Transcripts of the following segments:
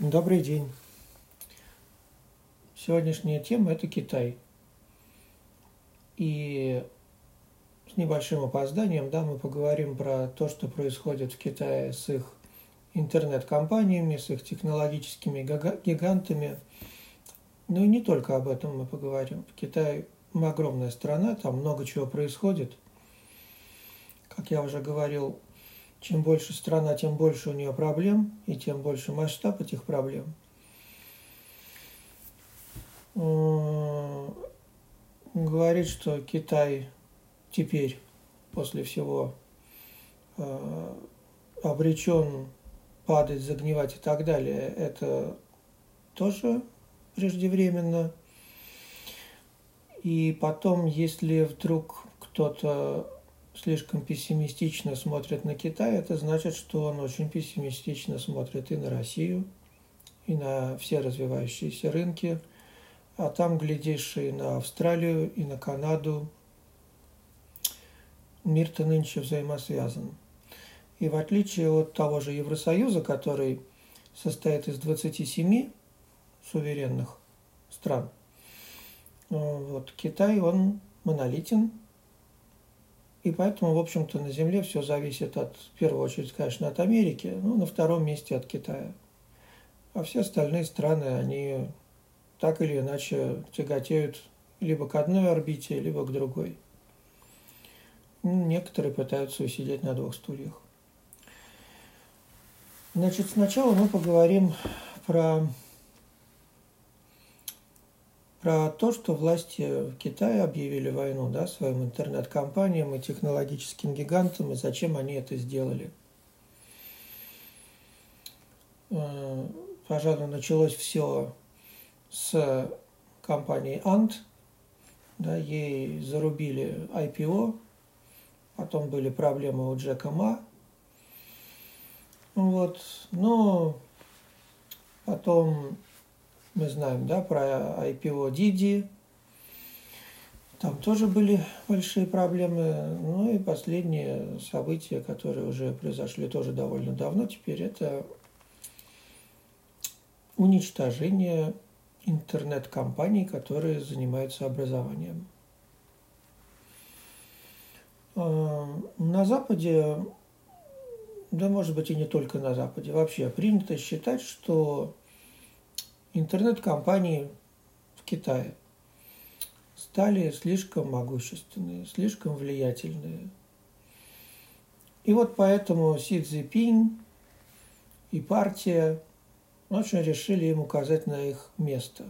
Добрый день. Сегодняшняя тема – это Китай. И с небольшим опозданием, да, мы поговорим про то, что происходит в Китае с их интернет-компаниями, с их технологическими гигантами. Ну и не только об этом мы поговорим. Китай огромная страна, там много чего происходит. Как я уже говорил, чем больше страна, тем больше у нее проблем, и тем больше масштаб этих проблем. Говорит, что Китай теперь, после всего, э, обречен падать, загнивать и так далее, это тоже преждевременно. И потом, если вдруг кто-то слишком пессимистично смотрит на Китай, это значит, что он очень пессимистично смотрит и на Россию, и на все развивающиеся рынки, а там, глядишь, и на Австралию, и на Канаду. Мир-то нынче взаимосвязан. И в отличие от того же Евросоюза, который состоит из 27 суверенных стран, вот Китай, он монолитен, и поэтому, в общем-то, на Земле все зависит от, в первую очередь, конечно, от Америки, ну, на втором месте от Китая. А все остальные страны, они так или иначе тяготеют либо к одной орбите, либо к другой. Ну, некоторые пытаются усидеть на двух стульях. Значит, сначала мы поговорим про про то, что власти в Китае объявили войну да, своим интернет-компаниям и технологическим гигантам, и зачем они это сделали. Э, пожалуй, началось все с компании Ant, да, ей зарубили IPO, потом были проблемы у Джека Ма, вот, но потом мы знаем, да, про IPO Didi. Там тоже были большие проблемы. Ну и последние события, которые уже произошли тоже довольно давно теперь, это уничтожение интернет-компаний, которые занимаются образованием. А, на Западе, да может быть и не только на Западе, вообще принято считать, что интернет-компании в Китае стали слишком могущественные, слишком влиятельные. И вот поэтому Си Цзипинь и партия очень решили им указать на их место.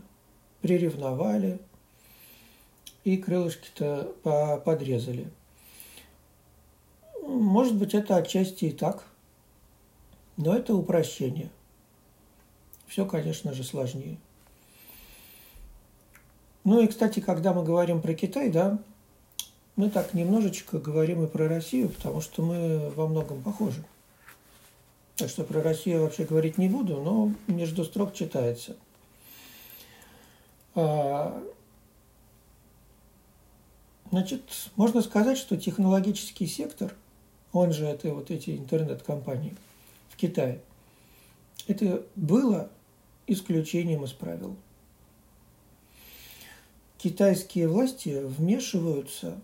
Приревновали и крылышки-то подрезали. Может быть, это отчасти и так, но это упрощение – все, конечно же, сложнее. Ну и, кстати, когда мы говорим про Китай, да, мы так немножечко говорим и про Россию, потому что мы во многом похожи. Так что про Россию вообще говорить не буду, но между строк читается. А, значит, можно сказать, что технологический сектор, он же это вот эти интернет-компании в Китае, это было исключением из правил. Китайские власти вмешиваются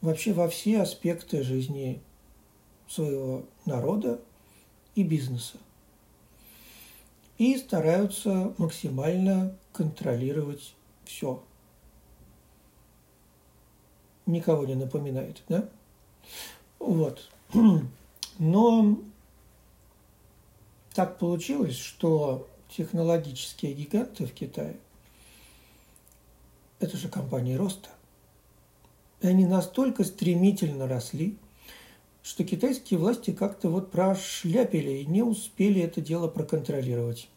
вообще во все аспекты жизни своего народа и бизнеса. И стараются максимально контролировать все. Никого не напоминает, да? Вот. Но так получилось, что технологические гиганты в Китае – это же компании роста. И они настолько стремительно росли, что китайские власти как-то вот прошляпили и не успели это дело проконтролировать.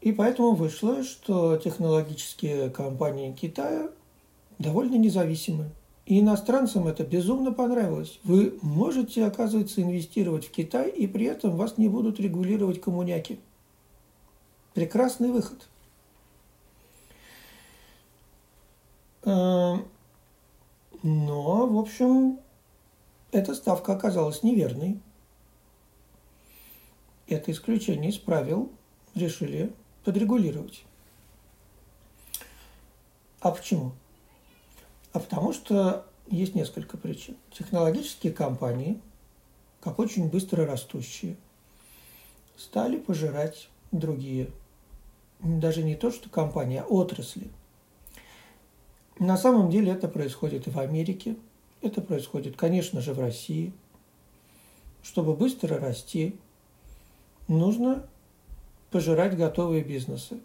И поэтому вышло, что технологические компании Китая довольно независимы. И иностранцам это безумно понравилось. Вы можете, оказывается, инвестировать в Китай, и при этом вас не будут регулировать коммуняки. Прекрасный выход. Э, но, в общем, эта ставка оказалась неверной. это исключение из правил решили подрегулировать. А почему? А потому что есть несколько причин. Технологические компании, как очень быстро растущие, стали пожирать другие. Даже не то, что компании, а отрасли. На самом деле это происходит и в Америке, это происходит, конечно же, в России. Чтобы быстро расти, нужно пожирать готовые бизнесы.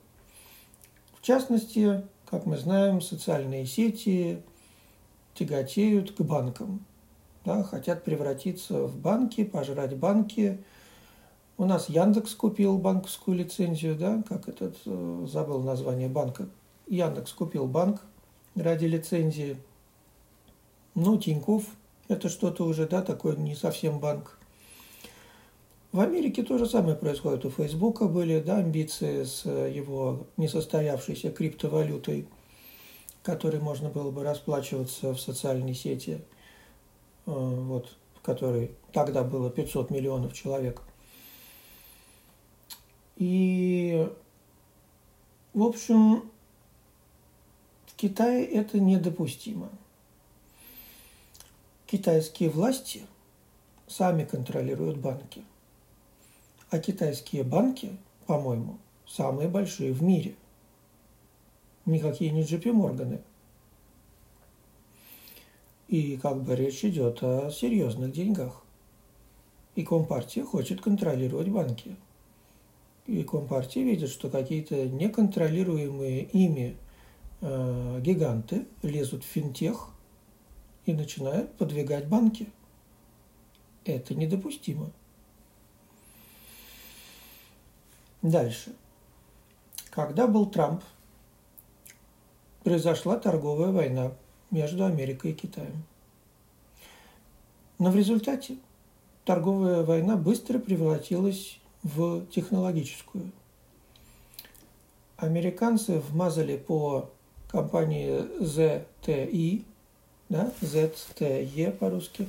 В частности, как мы знаем, социальные сети тяготеют к банкам. Да, хотят превратиться в банки, пожрать банки. У нас Яндекс купил банковскую лицензию, да, как этот, э, забыл название банка. Яндекс купил банк ради лицензии. Ну, Тиньков – это что-то уже, да, такое не совсем банк. В Америке то же самое происходит. У Фейсбука были да, амбиции с его несостоявшейся криптовалютой, которой можно было бы расплачиваться в социальной сети, э, вот, в которой тогда было 500 миллионов человек. И, в общем, в Китае это недопустимо. Китайские власти сами контролируют банки – а китайские банки, по-моему, самые большие в мире. Никакие не JP Морганы. И как бы речь идет о серьезных деньгах. И Компартия хочет контролировать банки. И Компартия видит, что какие-то неконтролируемые ими э, гиганты лезут в финтех и начинают подвигать банки. Это недопустимо. Дальше. Когда был Трамп, произошла торговая война между Америкой и Китаем. Но в результате торговая война быстро превратилась в технологическую. Американцы вмазали по компании ZTE, да, ZTE по-русски,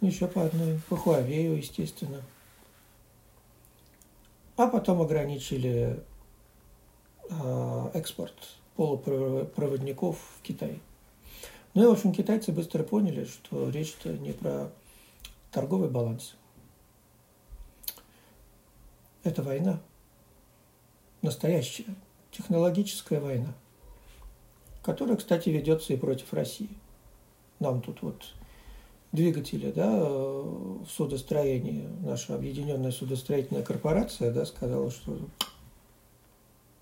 еще по одной, по Huawei, естественно – а потом ограничили а, экспорт полупроводников в Китай. Ну и, в общем, китайцы быстро поняли, что речь-то не про торговый баланс. Это война. Настоящая, технологическая война, которая, кстати, ведется и против России. Нам тут вот двигатели да, в судостроении, наша объединенная судостроительная корпорация да, сказала, что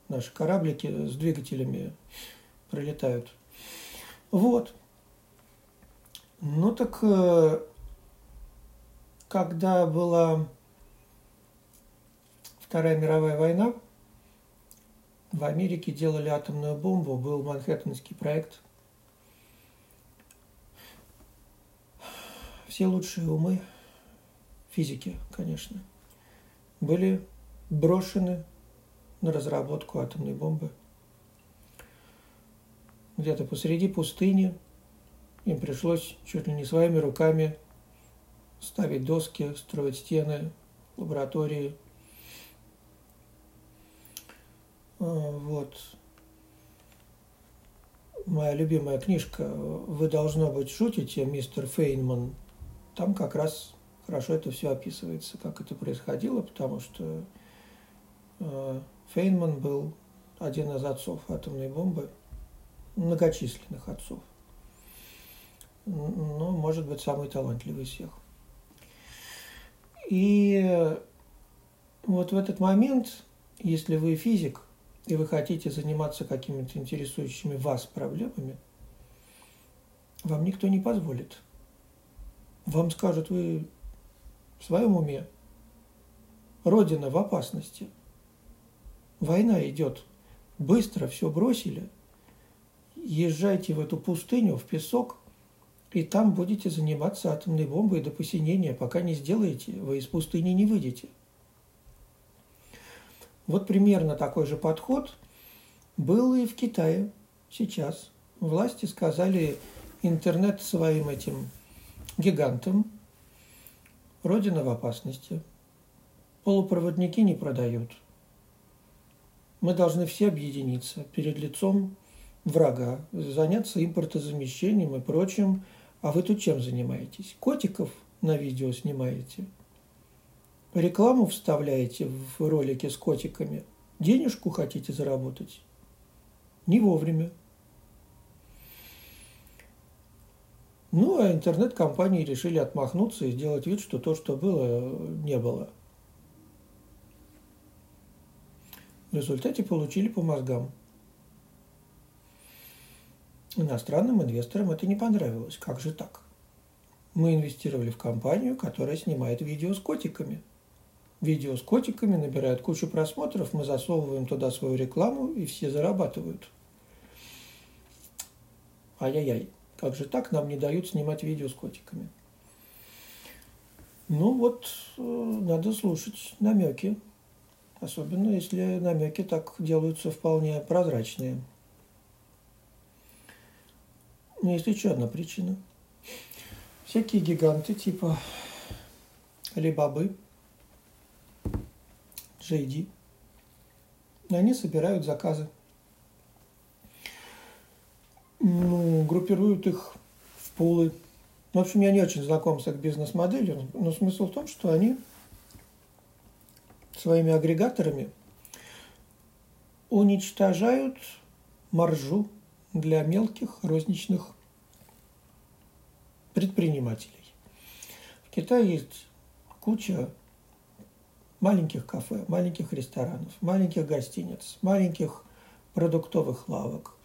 наши кораблики с двигателями пролетают. Вот. Ну так, э, когда была Вторая мировая война, в Америке делали атомную бомбу, был Манхэттенский проект – все лучшие умы физики, конечно, были брошены на разработку атомной бомбы. Где-то посреди пустыни им пришлось чуть ли не своими руками ставить доски, строить стены, лаборатории. А, вот. Моя любимая книжка «Вы, должно быть, шутите, мистер Фейнман», там как раз хорошо это все описывается, как это происходило, потому что Фейнман был один из отцов атомной бомбы, многочисленных отцов. Ну, может быть, самый талантливый из всех. И вот в этот момент, если вы физик, и вы хотите заниматься какими-то интересующими вас проблемами, вам никто не позволит – вам скажут, вы в своем уме. Родина в опасности. Война идет. Быстро все бросили. Езжайте в эту пустыню, в песок, и там будете заниматься атомной бомбой до посинения, пока не сделаете, вы из пустыни не выйдете. Вот примерно такой же подход был и в Китае сейчас. Власти сказали интернет своим этим гигантом, Родина в опасности. полупроводники не продают. Мы должны все объединиться перед лицом врага, заняться импортозамещением и прочим. А вы тут чем занимаетесь? Котиков на видео снимаете? Рекламу вставляете в ролики с котиками? Денежку хотите заработать? Не вовремя. Ну, а интернет-компании решили отмахнуться и сделать вид, что то, что было, не было. В результате получили по мозгам. Иностранным инвесторам это не понравилось. Как же так? Мы инвестировали в компанию, которая снимает видео с котиками. Видео с котиками набирают кучу просмотров, мы засовываем туда свою рекламу, и все зарабатывают. Ай-яй-яй, как же так, нам не дают снимать видео с котиками. Ну вот, э, надо слушать намеки, особенно если намеки так делаются вполне прозрачные. Но есть еще одна причина. Всякие гиганты типа Алибабы, JD, они собирают заказы. Ну, группируют их в пулы. В общем, я не очень знаком с их бизнес-моделью, но смысл в том, что они своими агрегаторами уничтожают маржу для мелких розничных предпринимателей. В Китае есть куча маленьких кафе, маленьких ресторанов, маленьких гостиниц, маленьких продуктовых лавок,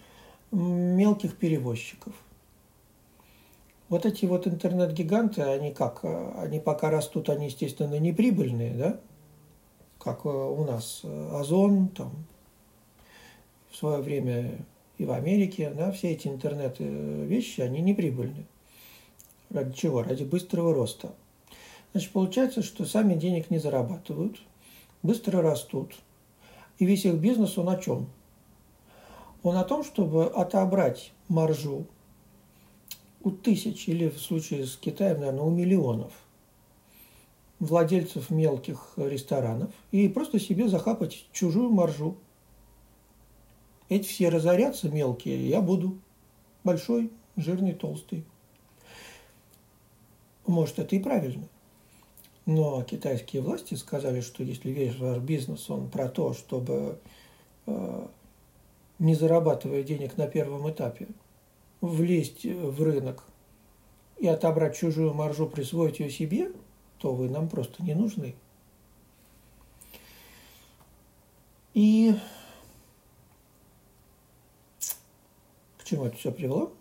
мелких перевозчиков. Вот эти вот интернет-гиганты, они как? Они пока растут, они, естественно, не прибыльные, да? Как у нас Озон, там, в свое время и в Америке, да, все эти интернет-вещи, они не прибыльные. Ради чего? Ради быстрого роста. Значит, получается, что сами денег не зарабатывают, быстро растут. И весь их бизнес, он о чем? Он о том, чтобы отобрать маржу у тысяч, или в случае с Китаем, наверное, у миллионов владельцев мелких ресторанов и просто себе захапать чужую маржу. Эти все разорятся мелкие, я буду большой, жирный, толстый. Может, это и правильно. Но китайские власти сказали, что если весь ваш бизнес, он про то, чтобы, э, не зарабатывая денег на первом этапе, влезть в рынок и отобрать чужую маржу, присвоить ее себе, то вы нам просто не нужны. И к чему это все привело?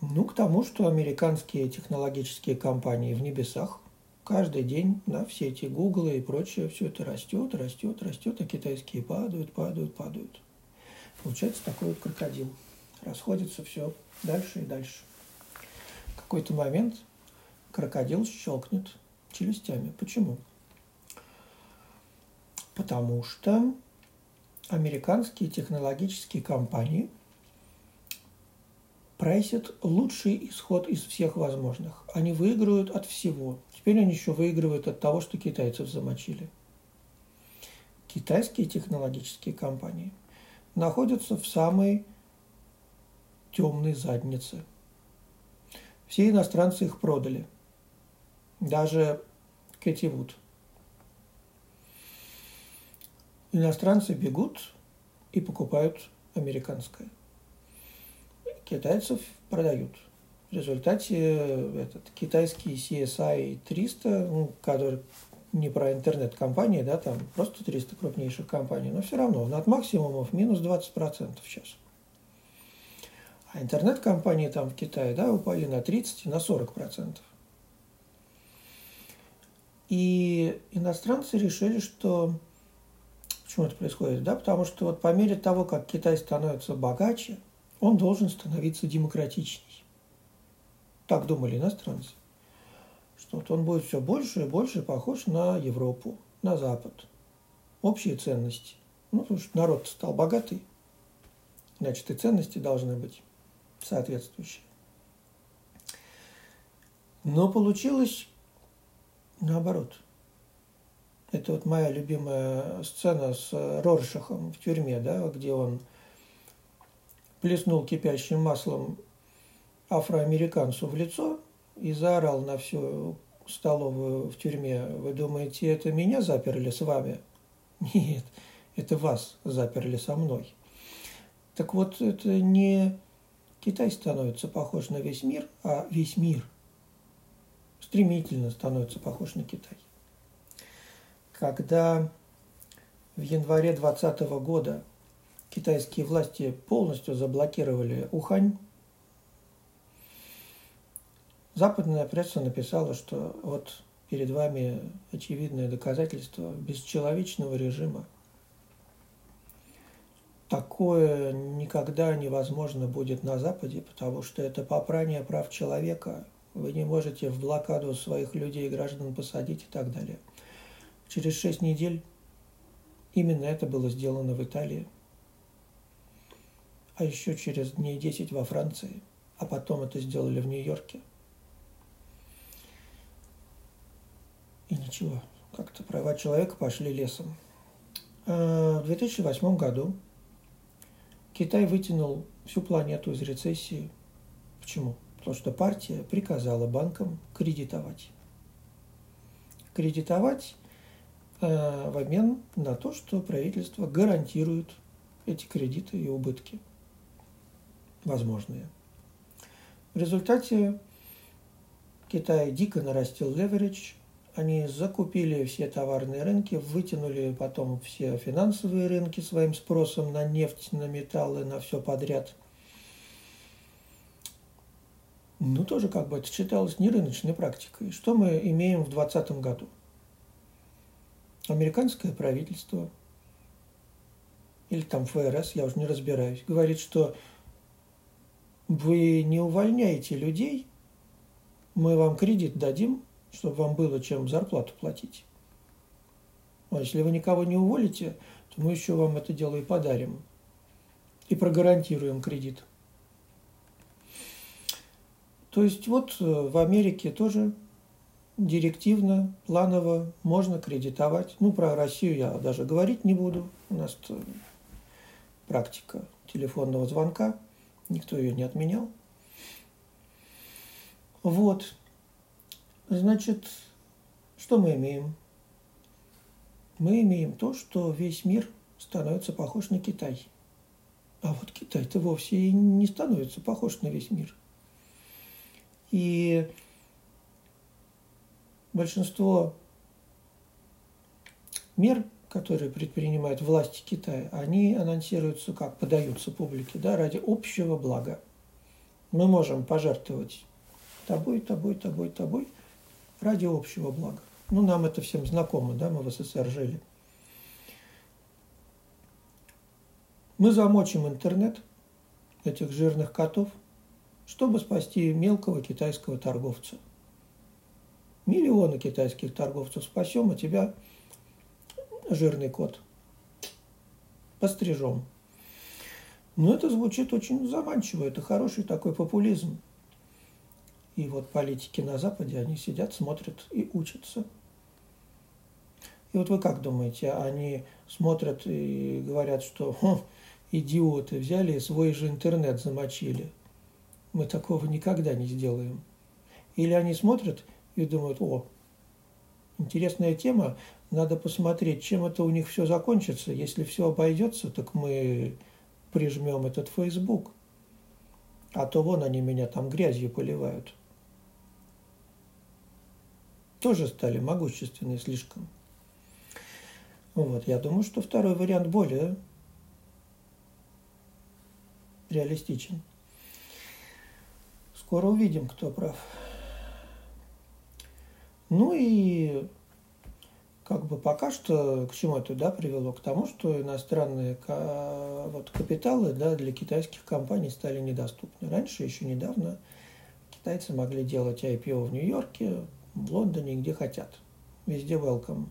Ну, к тому, что американские технологические компании в небесах каждый день, да, все эти Google и прочее, все это растет, растет, растет, а китайские падают, падают, падают. Получается такой вот крокодил. Расходится все дальше и дальше. В какой-то момент крокодил щелкнет челюстями. Почему? Потому что американские технологические компании – прайсят лучший исход из всех возможных. Они выигрывают от всего. Теперь они еще выигрывают от того, что китайцев замочили. Китайские технологические компании находятся в самой темной заднице. Все иностранцы их продали. Даже Кэти Вуд. Иностранцы бегут и покупают американское китайцев продают. В результате э, этот китайский CSI 300, ну, который не про интернет-компании, да, там просто 300 крупнейших компаний, но все равно от максимумов минус 20% сейчас. А интернет-компании там в Китае, да, упали на 30, на 40%. И иностранцы решили, что почему это происходит, да, потому что вот по мере того, как Китай становится богаче, он должен становиться демократичней. Так думали иностранцы. Что вот он будет все больше и больше похож на Европу, на Запад. Общие ценности. Ну, потому что народ стал богатый, значит, и ценности должны быть соответствующие. Но получилось наоборот. Это вот моя любимая сцена с Роршахом в тюрьме, да, где он плеснул кипящим маслом афроамериканцу в лицо и заорал на всю столовую в тюрьме. Вы думаете, это меня заперли с вами? Нет, это вас заперли со мной. Так вот, это не Китай становится похож на весь мир, а весь мир стремительно становится похож на Китай. Когда в январе 2020 года китайские власти полностью заблокировали Ухань, западная пресса написала, что вот перед вами очевидное доказательство бесчеловечного режима – такое никогда невозможно будет на Западе, потому что это попрание прав человека. Вы не можете в блокаду своих людей и граждан посадить и так далее. Через шесть недель именно это было сделано в Италии, а еще через дней десять во Франции, а потом это сделали в Нью-Йорке. И ничего, как-то права человека пошли лесом. А, в 2008 году Китай вытянул всю планету из рецессии. Почему? Потому что партия приказала банкам кредитовать. Кредитовать э, в обмен на то, что правительство гарантирует эти кредиты и убытки возможные. В результате Китай дико нарастил леверидж, они закупили все товарные рынки, вытянули потом все финансовые рынки своим спросом на нефть, на металлы, на все подряд. Ну, тоже как бы это считалось не рыночной практикой. Что мы имеем в 2020 году? Американское правительство или там ФРС, я уже не разбираюсь, говорит, что вы не увольняете людей, мы вам кредит дадим, чтобы вам было чем зарплату платить. А если вы никого не уволите, то мы еще вам это дело и подарим. И прогарантируем кредит. То есть вот э, в Америке тоже директивно, планово можно кредитовать. Ну, про Россию я даже говорить не буду. У нас практика телефонного звонка. Никто ее не отменял. Вот. Значит, что мы имеем? Мы имеем то, что весь мир становится похож на Китай. А вот Китай-то вовсе и не становится похож на весь мир. И большинство мер, которые предпринимают власти Китая, они анонсируются как, подаются публике, да, ради общего блага. Мы можем пожертвовать тобой, тобой, тобой, тобой – ради общего блага. Ну, нам это всем знакомо, да, мы в СССР жили. Мы замочим интернет этих жирных котов, чтобы спасти мелкого китайского торговца. Миллионы китайских торговцев спасем, а тебя, жирный кот, пострижем. Но это звучит очень заманчиво, это хороший такой популизм. И вот политики на Западе, они сидят, смотрят и учатся. И вот вы как думаете, они смотрят и говорят, что хм, идиоты взяли и свой же интернет замочили. Мы такого никогда не сделаем. Или они смотрят и думают, о, интересная тема, надо посмотреть, чем это у них все закончится. Если все обойдется, так мы прижмем этот Facebook. А то вон они меня там грязью поливают тоже стали могущественны слишком. Вот, я думаю, что второй вариант более реалистичен. Скоро увидим, кто прав. Ну и как бы пока что к чему это да, привело? К тому, что иностранные вот, капиталы да, для китайских компаний стали недоступны. Раньше, еще недавно, китайцы могли делать IPO в Нью-Йорке, в Лондоне, где хотят. Везде welcome.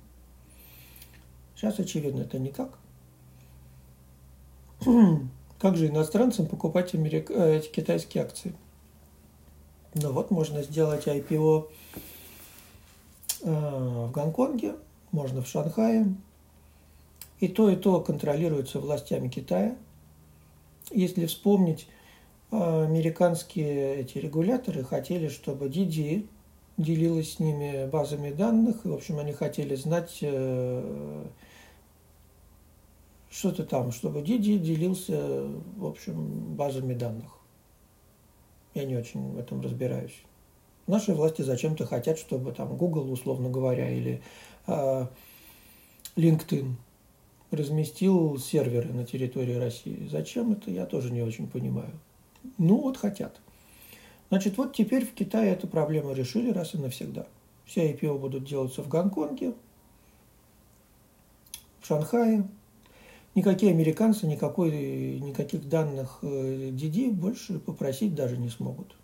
Сейчас, очевидно, это никак. Как же иностранцам покупать америк... Э, эти китайские акции? Ну вот, можно сделать IPO э, в Гонконге, можно в Шанхае. И то, и то контролируется властями Китая. Если вспомнить, американские эти регуляторы хотели, чтобы Didi делилась с ними базами данных. И, в общем, они хотели знать э, что-то там, чтобы Didi делился, в общем, базами данных. Я не очень в этом разбираюсь. Наши власти зачем-то хотят, чтобы там Google, условно говоря, или э, LinkedIn разместил серверы на территории России. Зачем это, я тоже не очень понимаю. Ну вот хотят. Значит, вот теперь в Китае эту проблему решили раз и навсегда. Все IPO будут делаться в Гонконге, в Шанхае. Никакие американцы никакой, никаких данных DD э, больше попросить даже не смогут.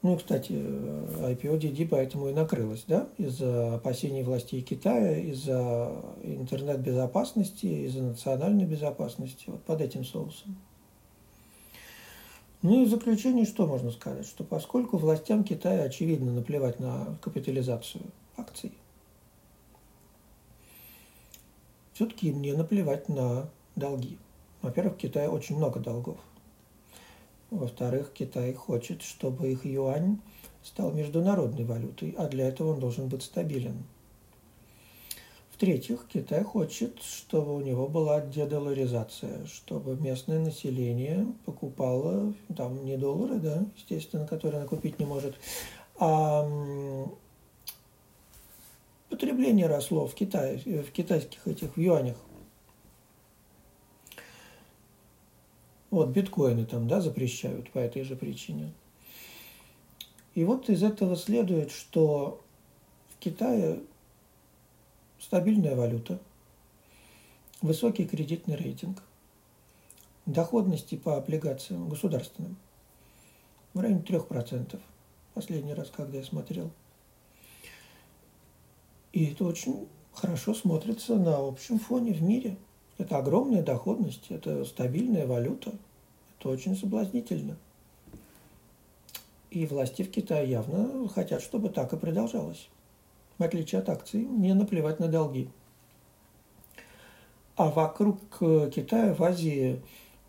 Ну, кстати, IPO DD поэтому и накрылось, да, из-за опасений властей Китая, из-за интернет-безопасности, из-за национальной безопасности, вот под этим соусом. Ну и в заключение что можно сказать? Что поскольку властям Китая очевидно наплевать на капитализацию акций, все-таки им не наплевать на долги. Во-первых, в Китае очень много долгов. Во-вторых, Китай хочет, чтобы их юань стал международной валютой, а для этого он должен быть стабилен. В-третьих, Китай хочет, чтобы у него была дедоларизация, чтобы местное население покупало там не доллары, да, естественно, которые она купить не может, а потребление росло в Китае, в китайских этих в юанях. Вот биткоины там, да, запрещают по этой же причине. И вот из этого следует, что в Китае стабильная валюта, высокий кредитный рейтинг, доходности по облигациям государственным в районе 3%. Последний раз, когда я смотрел. И это очень хорошо смотрится на общем фоне в мире – это огромная доходность, это стабильная валюта. Это очень соблазнительно. И власти в Китае явно хотят, чтобы так и продолжалось. В отличие от акций, не наплевать на долги. А вокруг э, Китая, в Азии,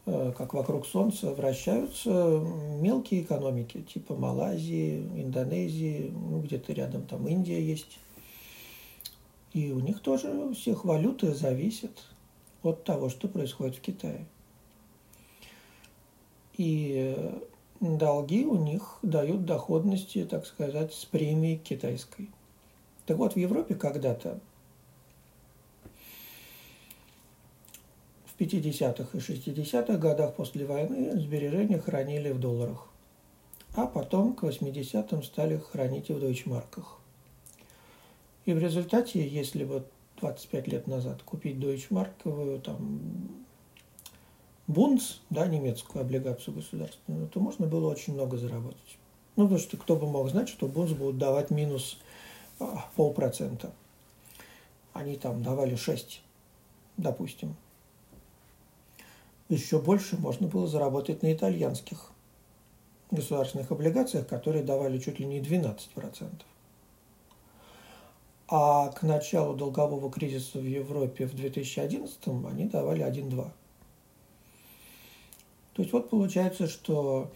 э, как вокруг Солнца, вращаются мелкие экономики, типа Малайзии, Индонезии, ну, где-то рядом там Индия есть. И у них тоже у всех валюты зависят от того, что происходит в Китае. И долги у них дают доходности, так сказать, с премией китайской. Так вот, в Европе когда-то в 50-х и 60-х годах после войны сбережения хранили в долларах, а потом к 80-м стали хранить в дойчмарках. И в результате, если вот 25 лет назад купить дойчмарковую там Бунц, да, немецкую облигацию государственную, то можно было очень много заработать. Ну, потому что кто бы мог знать, что Бунц будут давать минус а, полпроцента. Они там давали 6, допустим. Еще больше можно было заработать на итальянских государственных облигациях, которые давали чуть ли не 12% а к началу долгового кризиса в Европе в 2011 они давали 1,2. То есть вот получается, что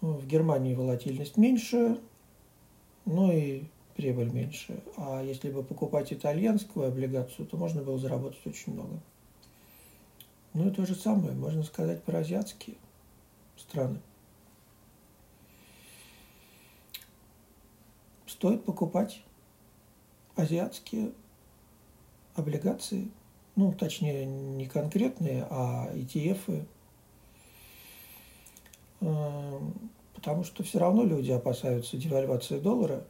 ну, в Германии волатильность меньше, ну и прибыль меньше. А если бы покупать итальянскую облигацию, то можно было заработать очень много. Ну и то же самое можно сказать про азиатские страны. Стоит покупать азиатские облигации, ну, точнее, не конкретные, а ETF, эм, потому что все равно люди опасаются девальвации доллара,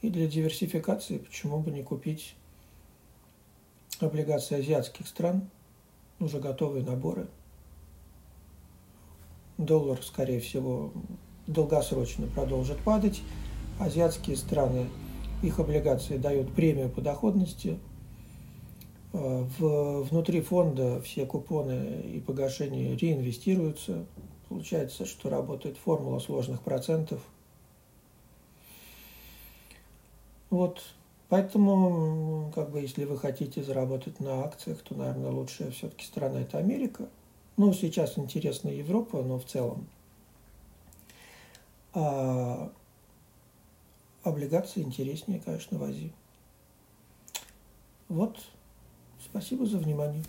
и для диверсификации почему бы не купить облигации азиатских стран, уже готовые наборы. Доллар, скорее всего, долгосрочно продолжит падать. Азиатские страны их облигации дают премию по доходности. Э, в, внутри фонда все купоны и погашения реинвестируются. Получается, что работает формула сложных процентов. Вот, поэтому, как бы, если вы хотите заработать на акциях, то, наверное, лучшая все-таки страна – это Америка. Ну, сейчас интересна Европа, но в целом. А облигации интереснее, конечно, в Азии. Вот, спасибо за внимание.